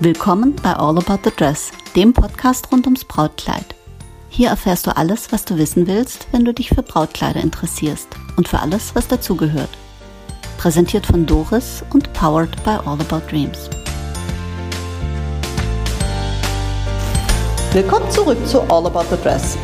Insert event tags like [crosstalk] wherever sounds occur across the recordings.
Willkommen bei All About the Dress, dem Podcast rund ums Brautkleid. Hier erfährst du alles, was du wissen willst, wenn du dich für Brautkleider interessierst und für alles, was dazugehört. Präsentiert von Doris und powered by All About Dreams. Willkommen zurück zu All About the Dress.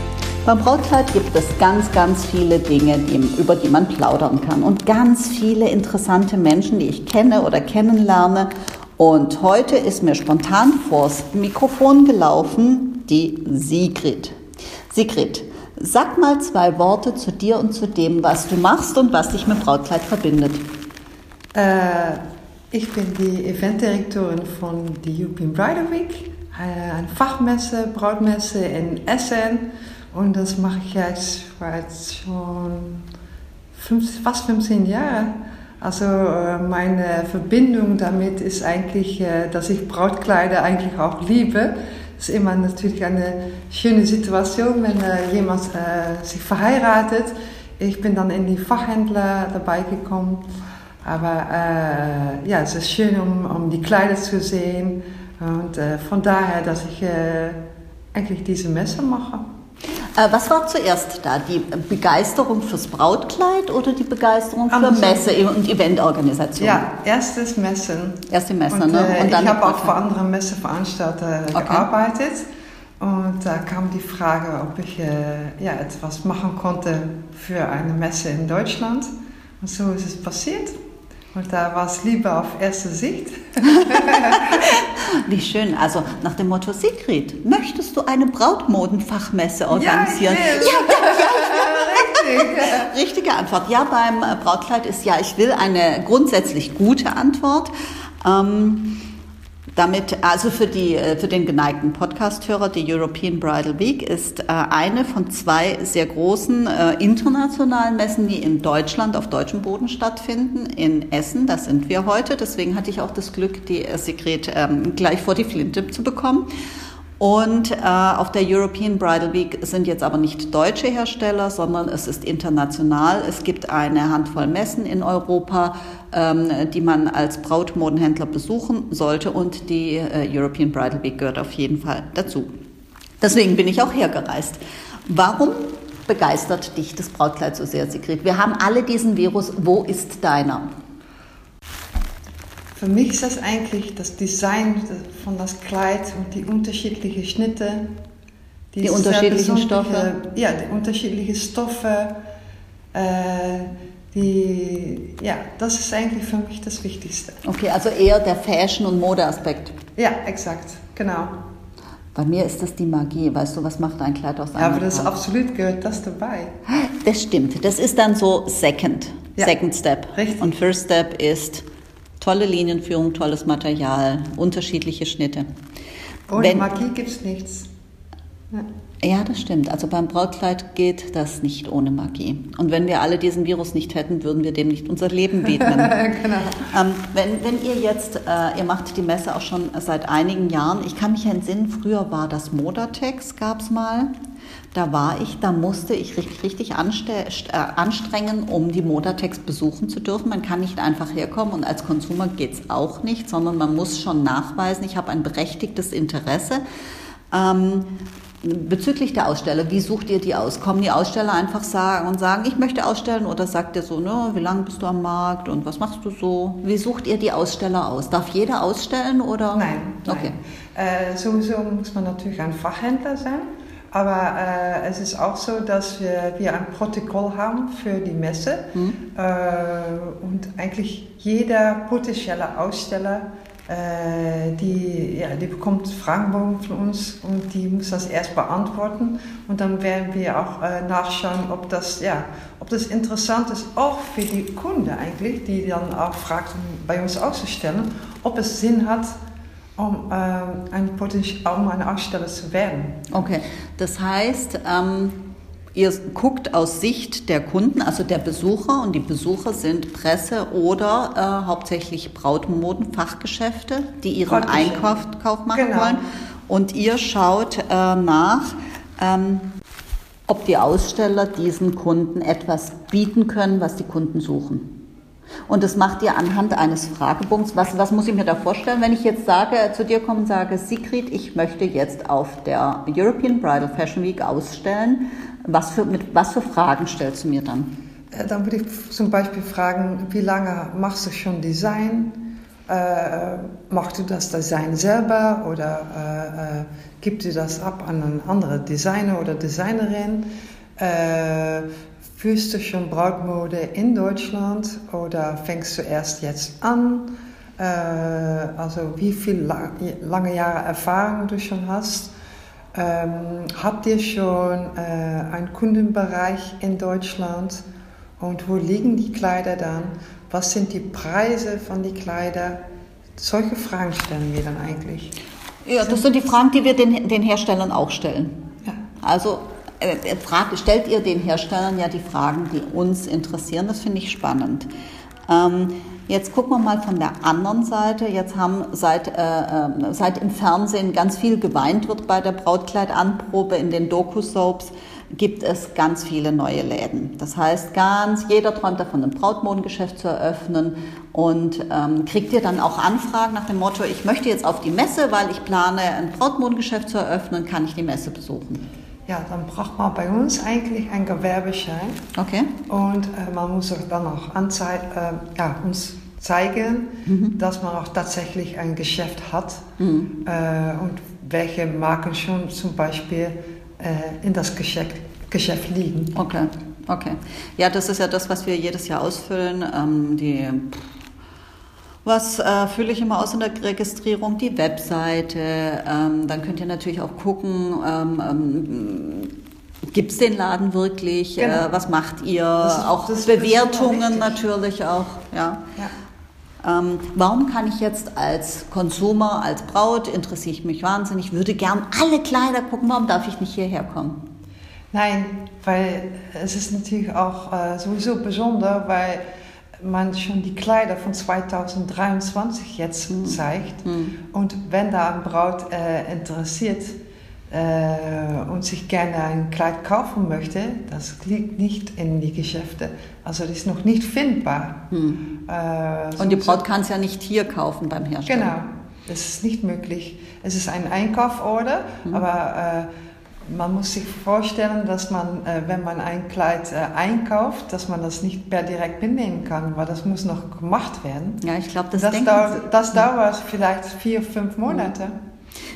Beim Brautkleid gibt es ganz, ganz viele Dinge, über die man plaudern kann und ganz viele interessante Menschen, die ich kenne oder kennenlerne und heute ist mir spontan vors Mikrofon gelaufen die Sigrid. Sigrid, sag mal zwei Worte zu dir und zu dem, was du machst und was dich mit Brautkleid verbindet. Äh, ich bin die Eventdirektorin von der European Bridal Week, äh, eine Fachmesse, Brautmesse in Essen. Und das mache ich jetzt schon fünf, fast 15 Jahre. Also äh, meine Verbindung damit ist eigentlich, äh, dass ich Brautkleider eigentlich auch liebe. Es ist immer natürlich eine schöne Situation, wenn äh, jemand sich verheiratet. Ich bin dann in die Fachhändler dabei gekommen. Aber äh, ja, es ist schön, um, um die Kleider zu sehen. Und äh, von daher, dass ich äh, eigentlich diese Messe mache. Äh, was war zuerst da? Die Begeisterung fürs Brautkleid oder die Begeisterung für also, Messe und Eventorganisation? Ja, erstes Messen. Erste Messe, und, ne? Äh, und ich habe auch für andere Messeveranstalter okay. gearbeitet. Und da kam die Frage, ob ich äh, ja, etwas machen konnte für eine Messe in Deutschland. Und so ist es passiert. Und da war es Liebe auf erste Sicht. [laughs] Wie schön. Also nach dem Motto Sigrid, möchtest du eine Brautmodenfachmesse organisieren? Ja, ich will. ja, ja, ja, Richtig. [laughs] Richtige Antwort. Ja, beim Brautkleid ist ja, ich will eine grundsätzlich gute Antwort. Ähm, damit, also für, die, äh, für den geneigten Podcasthörer, die European Bridal Week ist äh, eine von zwei sehr großen äh, internationalen Messen, die in Deutschland auf deutschem Boden stattfinden. In Essen, das sind wir heute. Deswegen hatte ich auch das Glück, die Sigrid ähm, gleich vor die Flinte zu bekommen. Und äh, auf der European Bridal Week sind jetzt aber nicht deutsche Hersteller, sondern es ist international. Es gibt eine Handvoll Messen in Europa, ähm, die man als Brautmodenhändler besuchen sollte und die äh, European Bridal Week gehört auf jeden Fall dazu. Deswegen bin ich auch hergereist. Warum begeistert dich das Brautkleid so sehr, Sigrid? Wir haben alle diesen Virus. Wo ist deiner? Für mich ist das eigentlich das Design von das Kleid und die unterschiedlichen Schnitte. Die, die unterschiedlichen Stoffe? Ja, die unterschiedlichen Stoffe. Äh, die, ja, das ist eigentlich für mich das Wichtigste. Okay, also eher der Fashion- und Modeaspekt. Ja, exakt, genau. Bei mir ist das die Magie. Weißt du, was macht ein Kleid aus einem Ja, aber das Kleid? absolut gehört das dabei. Das stimmt. Das ist dann so Second, ja, Second Step. Richtig. Und First Step ist Tolle Linienführung, tolles Material, unterschiedliche Schnitte. Ohne Wenn, Magie gibt es nichts. Ja. ja. das stimmt. Also beim Brautkleid geht das nicht ohne Magie. Und wenn wir alle diesen Virus nicht hätten, würden wir dem nicht unser Leben widmen. [laughs] genau. Ähm, wenn, wenn ihr jetzt, äh, ihr macht die Messe auch schon seit einigen Jahren, ich kann mich entsinnen, früher war das Modatex, gab es mal. Da war ich, da musste ich richtig, richtig äh, anstrengen, um die Modatex besuchen zu dürfen. Man kann nicht einfach herkommen und als Konsumer geht es auch nicht, sondern man muss schon nachweisen, ich habe ein berechtigtes Interesse. Ähm, bezüglich der Aussteller, wie sucht ihr die aus? Kommen die Aussteller einfach sagen und sagen, ich möchte ausstellen oder sagt ihr so, ne, wie lange bist du am Markt und was machst du so? Wie sucht ihr die Aussteller aus? Darf jeder ausstellen oder? Nein, nein. Okay. Äh, sowieso muss man natürlich ein Fachhändler sein. Aber äh, es ist auch so, dass wir, wir ein Protokoll haben für die Messe mhm. äh, und eigentlich jeder potenzielle Aussteller, äh, die, ja, die bekommt Fragenbogen von uns und die muss das erst beantworten und dann werden wir auch äh, nachschauen, ob das, ja, ob das interessant ist, auch für die Kunde eigentlich, die dann auch fragt, um bei uns auszustellen, ob es Sinn hat, um, äh, ein um ein Aussteller zu werden. Okay, das heißt, ähm, ihr guckt aus Sicht der Kunden, also der Besucher, und die Besucher sind Presse oder äh, hauptsächlich Brautmoden, Fachgeschäfte, die ihren Einkauf machen genau. wollen. Und ihr schaut äh, nach, ähm, ob die Aussteller diesen Kunden etwas bieten können, was die Kunden suchen. Und das macht ihr anhand eines Fragebogens. Was, was muss ich mir da vorstellen, wenn ich jetzt sage, zu dir komme und sage, Sigrid, ich möchte jetzt auf der European Bridal Fashion Week ausstellen. Was für, mit was für Fragen stellst du mir dann? Äh, dann würde ich zum Beispiel fragen, wie lange machst du schon Design? Äh, machst du das Design selber oder äh, äh, gibst du das ab an einen anderen Designer oder Designerin? Äh, führst du schon Brautmode in Deutschland oder fängst du erst jetzt an? Äh, also wie viele la lange Jahre Erfahrung du schon hast? Ähm, habt ihr schon einen Kundenbereich in Deutschland? Und wo liegen die Kleider dann? Was sind die Preise von den Kleidern? Solche Fragen stellen wir dann eigentlich. Ja, das sind die Fragen, die wir den, den Herstellern auch stellen. Ja. Also äh, äh fragt, stellt ihr den Herstellern ja die Fragen, die uns interessieren. Das finde ich spannend. Ähm, Jetzt gucken wir mal von der anderen Seite. Jetzt haben seit, äh, äh seit im Fernsehen ganz viel geweint wird bei der Brautkleidanprobe in den Doku-Soaps gibt es ganz viele neue Läden. Das heißt, ganz jeder träumt davon, ein Brautmodengeschäft zu eröffnen und ähm, kriegt ihr dann auch Anfragen nach dem Motto, ich möchte jetzt auf die Messe, weil ich plane, ein Brautmodengeschäft zu eröffnen, kann ich die Messe besuchen? Ja, dann braucht man bei uns eigentlich einen Gewerbeschein. Okay. Und äh, man muss dann auch anzeigen, äh, ja, uns zeigen, mhm. dass man auch tatsächlich ein Geschäft hat mhm. äh, und welche Marken schon zum Beispiel in das Geschäft, Geschäft liegen. Okay, okay. Ja, das ist ja das, was wir jedes Jahr ausfüllen. Ähm, die was äh, fülle ich immer aus in der Registrierung? Die Webseite. Ähm, dann könnt ihr natürlich auch gucken, ähm, ähm, gibt es den Laden wirklich? Genau. Äh, was macht ihr? Das, auch das, Bewertungen natürlich auch. Ja. ja. Ähm, warum kann ich jetzt als Konsumer, als Braut, interessiere ich mich wahnsinnig, würde gern alle Kleider gucken, warum darf ich nicht hierher kommen? Nein, weil es ist natürlich auch äh, sowieso besonders, weil man schon die Kleider von 2023 jetzt hm. zeigt. Hm. Und wenn da ein Braut äh, interessiert, äh, und sich gerne ein Kleid kaufen möchte, das liegt nicht in die Geschäfte. Also das ist noch nicht findbar. Hm. Äh, und die Braut kann es ja nicht hier kaufen beim Hersteller. Genau, das ist nicht möglich. Es ist ein Einkaufsorder, hm. aber äh, man muss sich vorstellen, dass man, äh, wenn man ein Kleid äh, einkauft, dass man das nicht per direkt mitnehmen kann, weil das muss noch gemacht werden. Ja, ich glaube, das, das, dauert, das dauert vielleicht vier, fünf Monate.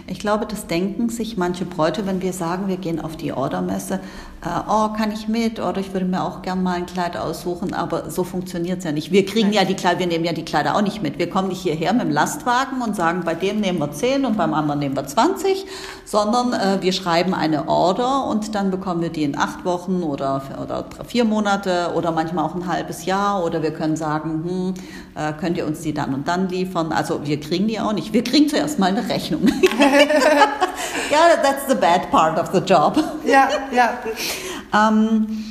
Ich glaube, das denken sich manche Bräute, wenn wir sagen, wir gehen auf die Ordermesse, oh, kann ich mit oder ich würde mir auch gerne mal ein Kleid aussuchen, aber so funktioniert es ja nicht. Wir kriegen ja die Kleider, wir nehmen ja die Kleider auch nicht mit. Wir kommen nicht hierher mit dem Lastwagen und sagen, bei dem nehmen wir 10 und beim anderen nehmen wir 20, sondern äh, wir schreiben eine Order und dann bekommen wir die in acht Wochen oder, oder vier Monate oder manchmal auch ein halbes Jahr oder wir können sagen, hm, äh, könnt ihr uns die dann und dann liefern. Also wir kriegen die auch nicht. Wir kriegen zuerst mal eine Rechnung. [laughs] ja, that's the bad part of the job. [laughs] Ja, ja. ähm,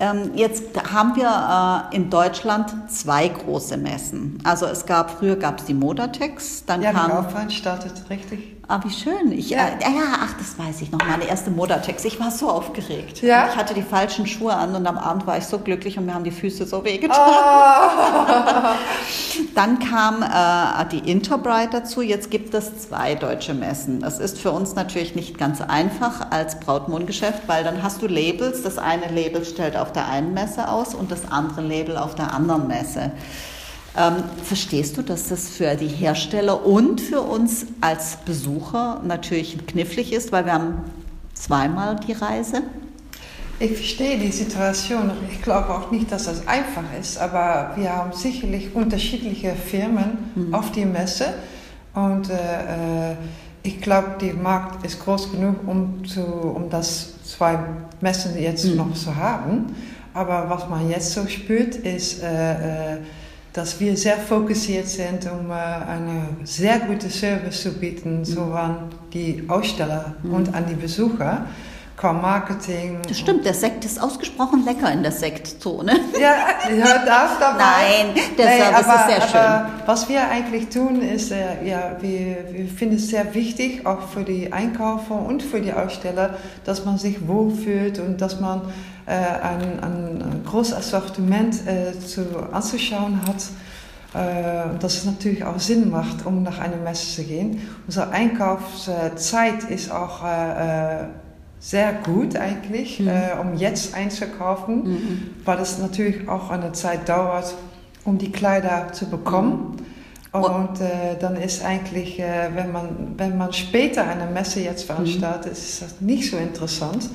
ähm, jetzt haben wir äh, in Deutschland zwei große Messen. Also es gab, früher gab es die Modatex, dann ja, kam... Ja, veranstaltet, richtig. Ah, wie schön. Ich, ja. Äh, ja, ach, das weiß ich noch. Meine erste Modatex. Ich war so aufgeregt. Ja? Ich hatte die falschen Schuhe an und am Abend war ich so glücklich und mir haben die Füße so wehgetan. Oh. [laughs] Dann kam äh, die Interbrite dazu. Jetzt gibt es zwei deutsche Messen. Das ist für uns natürlich nicht ganz einfach als Brautmondgeschäft, weil dann hast du Labels. Das eine Label stellt auf der einen Messe aus und das andere Label auf der anderen Messe. Ähm, verstehst du, dass das für die Hersteller und für uns als Besucher natürlich knifflig ist, weil wir haben zweimal die Reise? Ich verstehe die Situation. Ich glaube auch nicht, dass das einfach ist, aber wir haben sicherlich unterschiedliche Firmen mhm. auf die Messe und äh, äh ich glaube, der Markt ist groß genug, um, zu, um das zwei Messen jetzt mhm. noch zu haben. Aber was man jetzt so spürt, ist äh, äh dass wir sehr fokussiert sind, um einen sehr guten Service zu bieten, so an die Aussteller mhm. und an die Besucher. qua Marketing. Das stimmt, der Sekt ist ausgesprochen lecker in der Sektzone. Ja, hört auf dabei. Nein, der nee, Service aber, ist sehr schön. Aber was wir eigentlich tun, ist, ja, wir, wir finden es sehr wichtig, auch für die Einkäufer und für die Aussteller, dass man sich wohlfühlt und dass man ein, ein großes Sortiment äh, zu, anzuschauen hat. Äh, dass es natürlich auch Sinn macht, um nach einer Messe zu gehen. Unsere Einkaufszeit ist auch äh, äh sehr gut eigentlich, mhm. äh, um jetzt einzukaufen, mhm. weil es natürlich auch eine Zeit dauert, um die Kleider zu bekommen. Mhm. Und äh, dann ist eigentlich, äh, wenn, man, wenn man später eine Messe jetzt veranstaltet, mhm. ist das nicht so interessant,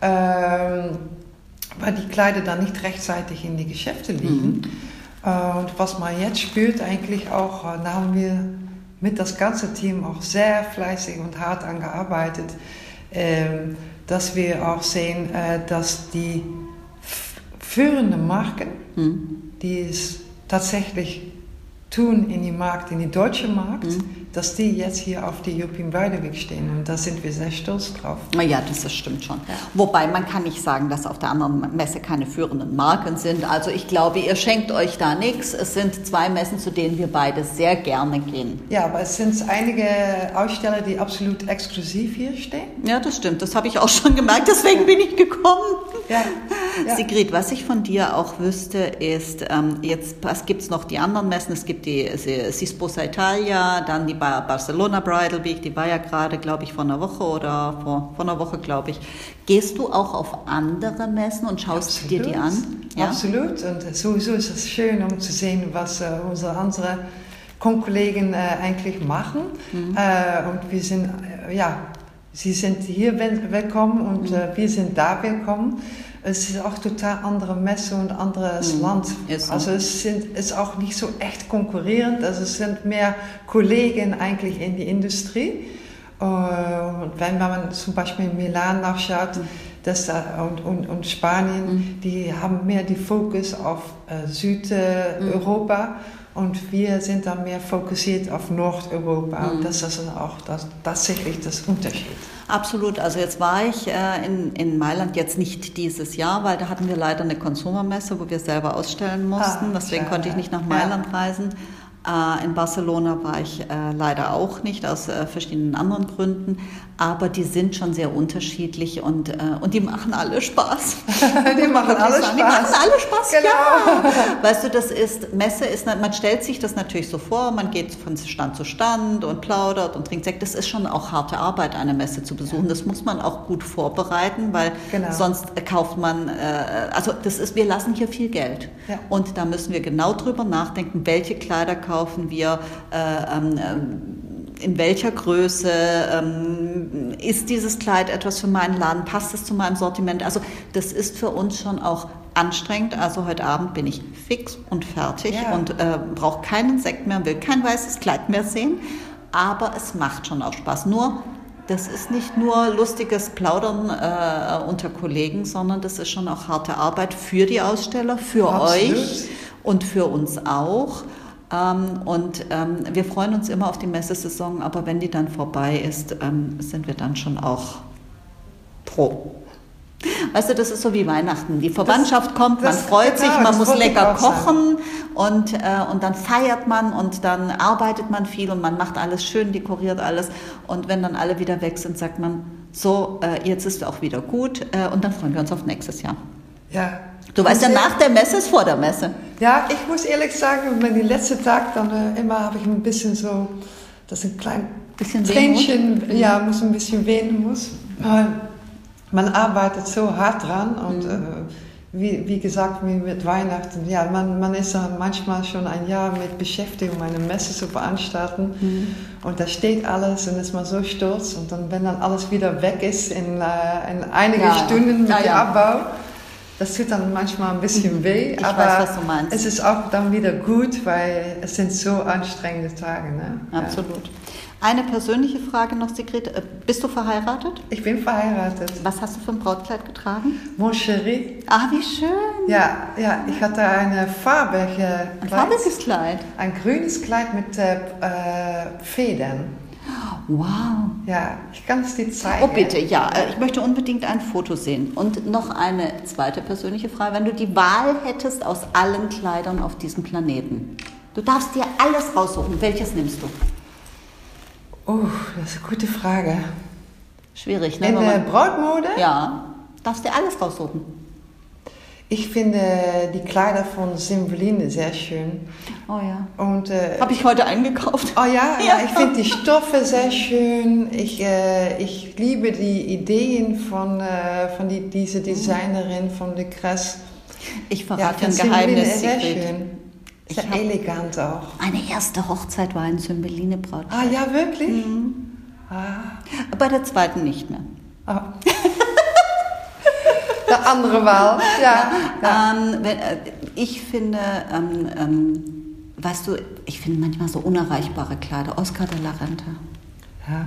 ähm, weil die Kleider dann nicht rechtzeitig in die Geschäfte liegen. Mhm. Und was man jetzt spürt, eigentlich auch, äh, da haben wir mit das ganze Team auch sehr fleißig und hart angearbeitet. Ähm, dass wir auch sehen, äh, dass die führenden Marken, mhm. die es tatsächlich tun in die Markt, in die deutsche Markt, mhm. Dass die jetzt hier auf die European Bridal Week stehen. Und da sind wir sehr stolz drauf. Ja, das, das stimmt schon. Ja. Wobei man kann nicht sagen, dass auf der anderen Messe keine führenden Marken sind. Also ich glaube, ihr schenkt euch da nichts. Es sind zwei Messen, zu denen wir beide sehr gerne gehen. Ja, aber es sind einige Aussteller, die absolut exklusiv hier stehen. Ja, das stimmt. Das habe ich auch schon gemerkt. Deswegen bin ich gekommen. Ja. ja. [laughs] Sigrid, was ich von dir auch wüsste, ist, ähm, jetzt gibt es noch die anderen Messen. Es gibt gibt die Sisposa Italia, dann die Barcelona Bridal Week, die war ja gerade, glaube ich, vor einer Woche oder vor, vor einer Woche, glaube ich. Gehst du auch auf andere Messen und schaust Absolut. dir die an? Ja? Absolut. Und sowieso ist es schön, um zu sehen, was äh, unsere andere Kollegen äh, eigentlich machen. Mhm. Äh, und wir sind, ja, sie sind hier willkommen und mhm. Wir sind da willkommen es ist auch total andere Messe und anderes mhm. Land. So. Also es sind, ist auch nicht so echt konkurrierend. Also es sind mehr Kollegen eigentlich in die Industrie. Und wenn man zum Beispiel in Milan nachschaut mhm. das, und, und, und Spanien, mhm. die haben mehr die Fokus auf äh, Südeuropa. Und wir sind dann mehr fokussiert auf Nordeuropa. Mhm. Und das ist dann auch das, tatsächlich das Unterschied. Absolut. Also jetzt war ich äh, in, in Mailand jetzt nicht dieses Jahr, weil da hatten wir leider eine Konsumermesse, wo wir selber ausstellen mussten. Ah, Deswegen konnte ich nicht nach Mailand ja. reisen. Äh, in Barcelona war ich äh, leider auch nicht, aus äh, verschiedenen anderen Gründen. Aber die sind schon sehr unterschiedlich und, und die machen alle Spaß. [laughs] die machen alle Spaß. Die machen alle Spaß, genau. ja. [laughs] Weißt du, das ist, Messe ist, man stellt sich das natürlich so vor, man geht von Stand zu Stand und plaudert und trinkt Sekt. Das ist schon auch harte Arbeit, eine Messe zu besuchen. Das muss man auch gut vorbereiten, weil genau. sonst kauft man, also das ist, wir lassen hier viel Geld. Ja. Und da müssen wir genau drüber nachdenken, welche Kleider kaufen wir, äh, ähm, äh, in welcher Größe, ähm, ist dieses Kleid etwas für meinen Laden, passt es zu meinem Sortiment? Also das ist für uns schon auch anstrengend. Also heute Abend bin ich fix und fertig ja. und äh, brauche keinen Sekt mehr, will kein weißes Kleid mehr sehen. Aber es macht schon auch Spaß. Nur das ist nicht nur lustiges Plaudern äh, unter Kollegen, sondern das ist schon auch harte Arbeit für die Aussteller, für Absolut. euch und für uns auch. Ähm, und ähm, wir freuen uns immer auf die Messesaison, aber wenn die dann vorbei ist, ähm, sind wir dann schon auch pro. Weißt du, das ist so wie Weihnachten. Die Verwandtschaft das, kommt, man freut sich, man muss lecker kochen und, äh, und dann feiert man und dann arbeitet man viel und man macht alles schön, dekoriert alles. Und wenn dann alle wieder weg sind, sagt man, so, äh, jetzt ist auch wieder gut äh, und dann freuen wir uns auf nächstes Jahr. Ja, Du weißt ja, nach der Messe ist vor der Messe. Ja, ich muss ehrlich sagen, wenn die letzte Tag, dann äh, immer habe ich ein bisschen so, dass ein klein bisschen Tränchen, ja, muss ein bisschen wehen muss. Weil man arbeitet so hart dran und mhm. äh, wie, wie gesagt, wie mit Weihnachten, ja, man, man ist ja manchmal schon ein Jahr mit beschäftigt, um eine Messe zu veranstalten. Mhm. Und da steht alles und ist man so stolz. Und dann, wenn dann alles wieder weg ist in, äh, in einige ja, Stunden mit ja, ja. Abbau, das tut dann manchmal ein bisschen [laughs] weh, ich aber weiß, es ist auch dann wieder gut, weil es sind so anstrengende Tage. Ne? Absolut. Ja. Eine persönliche Frage noch, Sigrid. Äh, bist du verheiratet? Ich bin verheiratet. Was hast du für ein Brautkleid getragen? Mon Chéri. Ah, wie schön. Ja, ja ich hatte eine farbige Kleid. Ein farbiges Kleid? Ein grünes Kleid mit äh, Federn. Wow. Ja, ich kann es dir zeigen. Oh bitte, ja. äh, Ich möchte unbedingt ein Foto sehen. Und noch eine zweite persönliche Frage. Wenn du die Wahl hättest aus allen Kleidern auf diesem Planeten, du darfst dir alles raussuchen. Welches nimmst du? Oh, das ist eine gute Frage. Schwierig, ne? In der Brautmode? ja, darfst dir alles raussuchen. Ich finde die Kleider von Cymbeline sehr schön. Oh ja. Und äh, Habe ich heute eingekauft. Oh ja, [laughs] ja. Ja. ich finde die Stoffe sehr schön. Ich, äh, ich liebe die Ideen von, äh, von die, dieser Designerin von Le Crest. Ich Ja, verrate von ein Geheimnis, sehr Sigrid. schön. Ich Sehr hab- elegant auch. Meine erste Hochzeit war ein Cymbeline-Braut. Ah ja, wirklich? Mhm. Ah. Bei der zweiten nicht mehr. Ah. [laughs] [laughs] Der andere Wahl. Ja. ja. Ähm, wenn, äh, ich finde, ähm, ähm, weißt du, ich finde manchmal so unerreichbare Kleider. Oscar de la Renta. ja.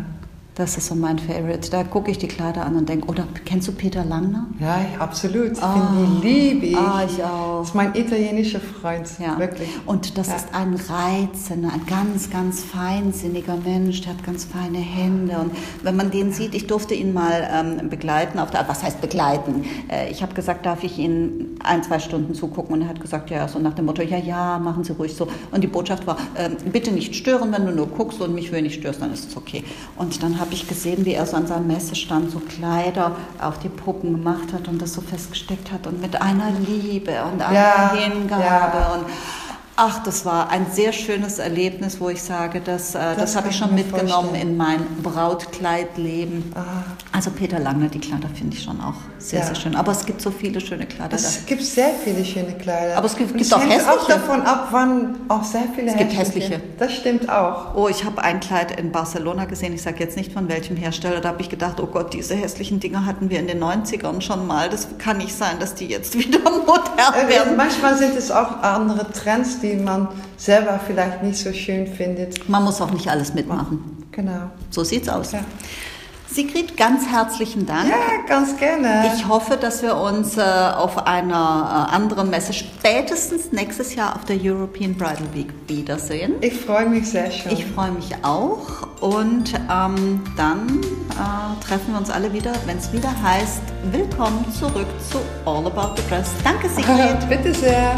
Das ist so mein Favorite. Da gucke ich die Kleider an und denke, oder kennst du Peter Langner? Ja, absolut. Ich Ah. finde die liebe ich. Ah, ich auch. Das ist mein italienischer Freund. Ja, Wirklich. und das Ja. ist ein reizender, ein ganz, ganz feinsinniger Mensch, der hat ganz feine Hände. Und wenn man den sieht, ich durfte ihn mal ähm, begleiten, auf der, was heißt begleiten? Äh, ich habe gesagt, darf ich ihn ein, zwei Stunden zugucken? Und er hat gesagt, ja, so nach dem Motto, ja, ja, machen Sie ruhig so. Und die Botschaft war, ähm, bitte nicht stören, wenn du nur guckst und mich wenig störst, dann ist es okay. Und dann habe ich gesehen, wie er so an seinem Messestand so Kleider auf die Puppen gemacht hat und das so festgesteckt hat und mit einer Liebe und einer Ja, Hingabe ja. und ach, das war ein sehr schönes Erlebnis, wo ich sage, das, äh, das, Das habe ich schon mitgenommen vorstellen. in mein Brautkleidleben. Ah. Also Peter Lange, die Kleider finde ich schon auch sehr, Ja. sehr schön. Aber es gibt so viele schöne Kleider. da. Es gibt sehr viele schöne Kleider. Aber es gibt- gibt auch hängt auch hässliche. davon ab, wann auch sehr viele Es gibt hässliche. Das stimmt auch. Oh, ich habe ein Kleid in Barcelona gesehen. Ich sage jetzt nicht von welchem Hersteller. Da habe ich gedacht, oh Gott, diese hässlichen Dinger hatten wir in den 90ern schon mal. Das kann nicht sein, dass die jetzt [laughs] wieder modern Äh, werden. manchmal sind es auch andere Trends, die man selber vielleicht nicht so schön findet. Man muss auch nicht alles mitmachen. Genau. So sieht's aus. Ja. Sigrid, ganz herzlichen Dank. Ja, ganz gerne. Ich hoffe, dass wir uns äh, auf einer äh, anderen Messe spätestens nächstes Jahr auf der European Bridal Week wiedersehen. Ich freue mich sehr schon. Ich freue mich auch und ähm, dann äh, treffen wir uns alle wieder, wenn es wieder heißt, willkommen zurück zu All About the Dress. Danke, Sigrid. [laughs] Bitte sehr.